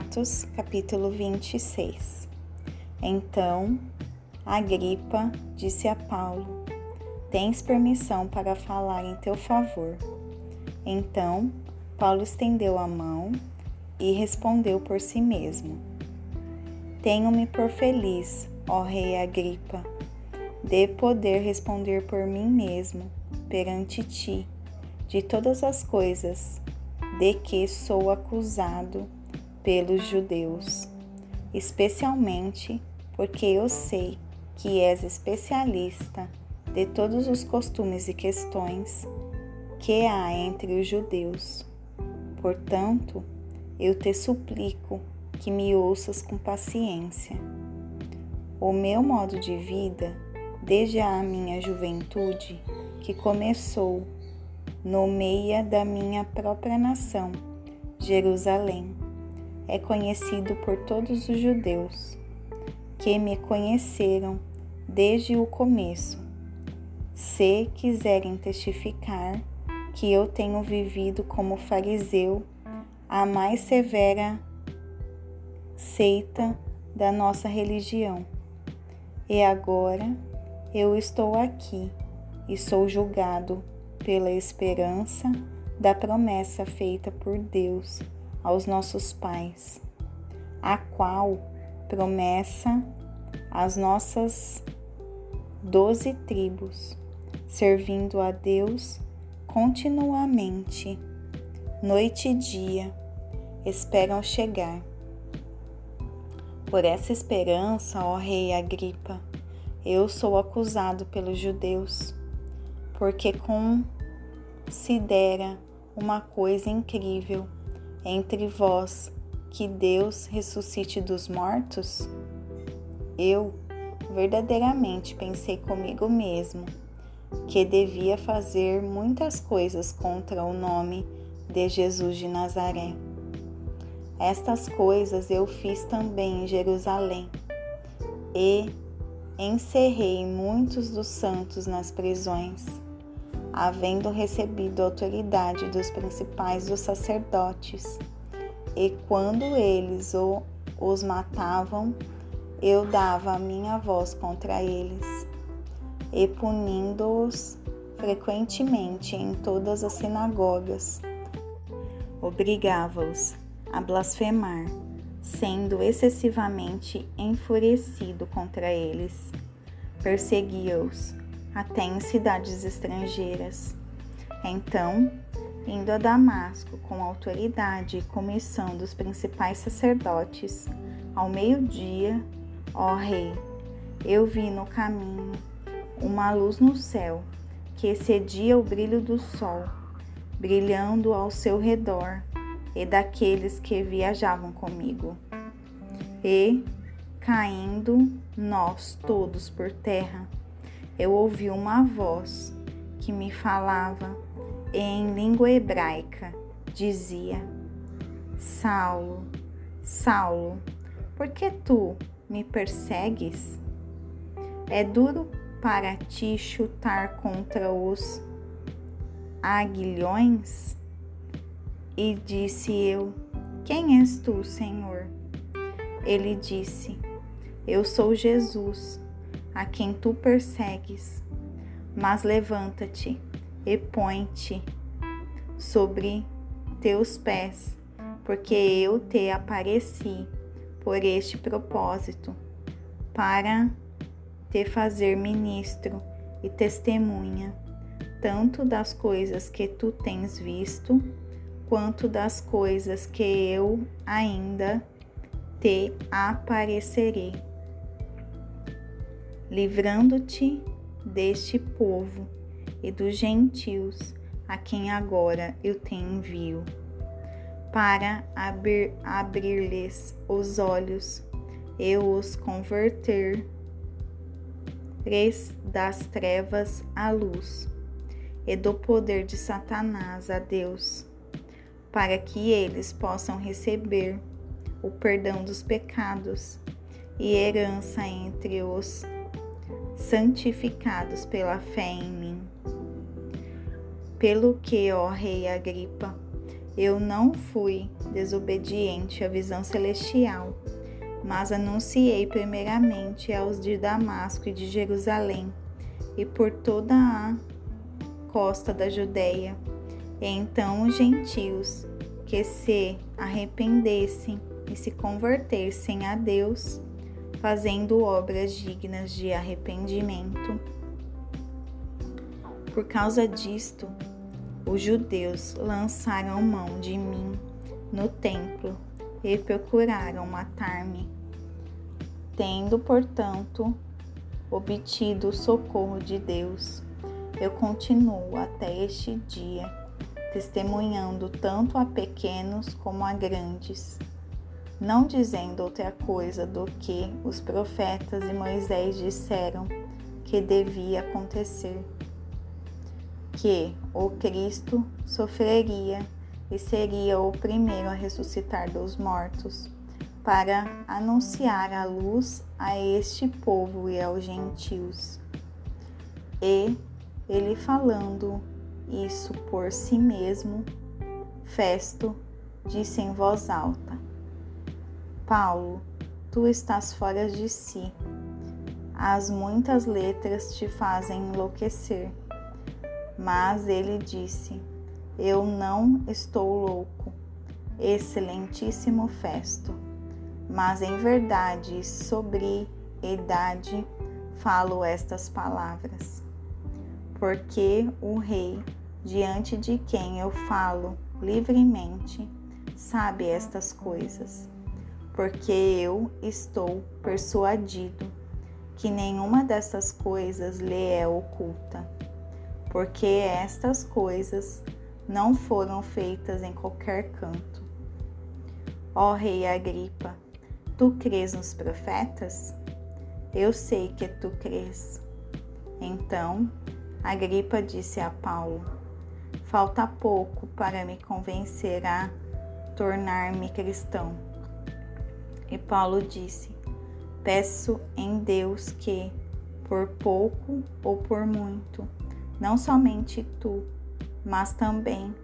Atos, capítulo 26. Então, Agripa disse a Paulo: Tens permissão para falar em teu favor. Então, Paulo estendeu a mão e respondeu por si mesmo: Tenho-me por feliz, ó rei Agripa, de poder responder por mim mesmo perante ti de todas as coisas de que sou acusado pelos judeus, especialmente porque eu sei que és especialista de todos os costumes e questões que há entre os judeus. Portanto, eu te suplico que me ouças com paciência. O meu modo de vida, desde a minha juventude, que começou no meio da minha própria nação, Jerusalém. É conhecido por todos os judeus que me conheceram desde o começo. Se quiserem testificar que eu tenho vivido como fariseu, a mais severa seita da nossa religião. E agora eu estou aqui e sou julgado pela esperança da promessa feita por Deus aos nossos pais, a qual promessa as nossas doze tribos, servindo a Deus continuamente, noite e dia, esperam chegar. Por essa esperança, ó Rei Agripa, eu sou acusado pelos judeus porque considera uma coisa incrível entre vós que Deus ressuscite dos mortos? Eu verdadeiramente pensei comigo mesmo que devia fazer muitas coisas contra o nome de Jesus de Nazaré. Estas coisas eu fiz também em Jerusalém e encerrei muitos dos santos nas prisões havendo recebido autoridade dos principais dos sacerdotes. E quando eles o, os matavam, eu dava a minha voz contra eles, e punindo-os frequentemente em todas as sinagogas, obrigava-os a blasfemar, sendo excessivamente enfurecido contra eles. Perseguia-os até em cidades estrangeiras. Então, indo a Damasco com autoridade e comissão dos principais sacerdotes, ao meio-dia, ó Rei, eu vi no caminho uma luz no céu que excedia o brilho do sol, brilhando ao seu redor e daqueles que viajavam comigo. E, caindo nós todos por terra, eu ouvi uma voz que me falava em língua hebraica. Dizia: Saulo, Saulo, por que tu me persegues? É duro para ti chutar contra os aguilhões? E disse eu: Quem és tu, Senhor? Ele disse: Eu sou Jesus a quem tu persegues, mas levanta-te e põe-te sobre teus pés, porque eu te apareci por este propósito, para te fazer ministro e testemunha, tanto das coisas que tu tens visto, quanto das coisas que eu ainda te aparecerei livrando-te deste povo e dos gentios a quem agora eu te envio, para abrir, abrir-lhes os olhos. E os converter das trevas à luz e do poder de Satanás a Deus, para que eles possam receber o perdão dos pecados e herança entre os santificados pela fé em mim. Pelo que, ó Rei Agripa, Eu não fui desobediente à visão celestial, mas anunciei primeiramente aos de Damasco e de Jerusalém e por toda a costa da Judéia, e então os gentios que se arrependessem e se convertessem a Deus, fazendo obras dignas de arrependimento. Por causa disto, os judeus lançaram mão de mim no templo e procuraram matar-me. Tendo, portanto, obtido o socorro de Deus, eu continuo até este dia, testemunhando tanto a pequenos como a grandes, não dizendo outra coisa do que os profetas e Moisés disseram que devia acontecer que o Cristo sofreria e seria o primeiro a ressuscitar dos mortos, para anunciar a luz a este povo e aos gentios. E ele falando isso por si mesmo, Festo disse em voz alta: Paulo, tu estás fora de si. As muitas letras te fazem enlouquecer. Mas ele disse: Eu não estou louco, excelentíssimo Festo, mas em verdade, sobre idade, falo estas palavras. Porque o rei, diante de quem eu falo livremente, sabe estas coisas. Porque eu estou persuadido que nenhuma destas coisas lhe é oculta porque estas coisas não foram feitas em qualquer canto. Ó Rei Agripa, tu crês nos profetas? Eu sei que tu crês. Então, Agripa disse a Paulo: Falta pouco para me convencer a tornar-me cristão. E Paulo disse: Peço em Deus que, por pouco ou por muito, não somente tu, mas também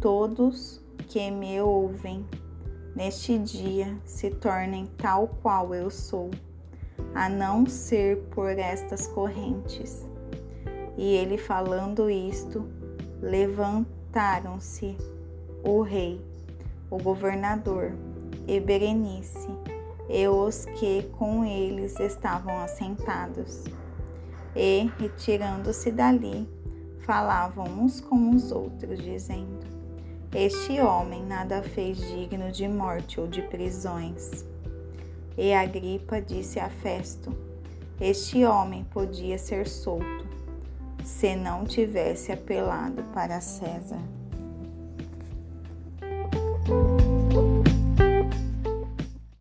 todos que me ouvem neste dia se tornem tal qual eu sou, a não ser por estas correntes. E ele falando isto, levantaram-se o rei, o governador e Berenice, e os que com eles estavam assentados. E, retirando-se dali, falavam uns com os outros, dizendo: Este homem nada fez digno de morte ou de prisões. E Agripa disse a Festo: Este homem podia ser solto, se não tivesse apelado para César.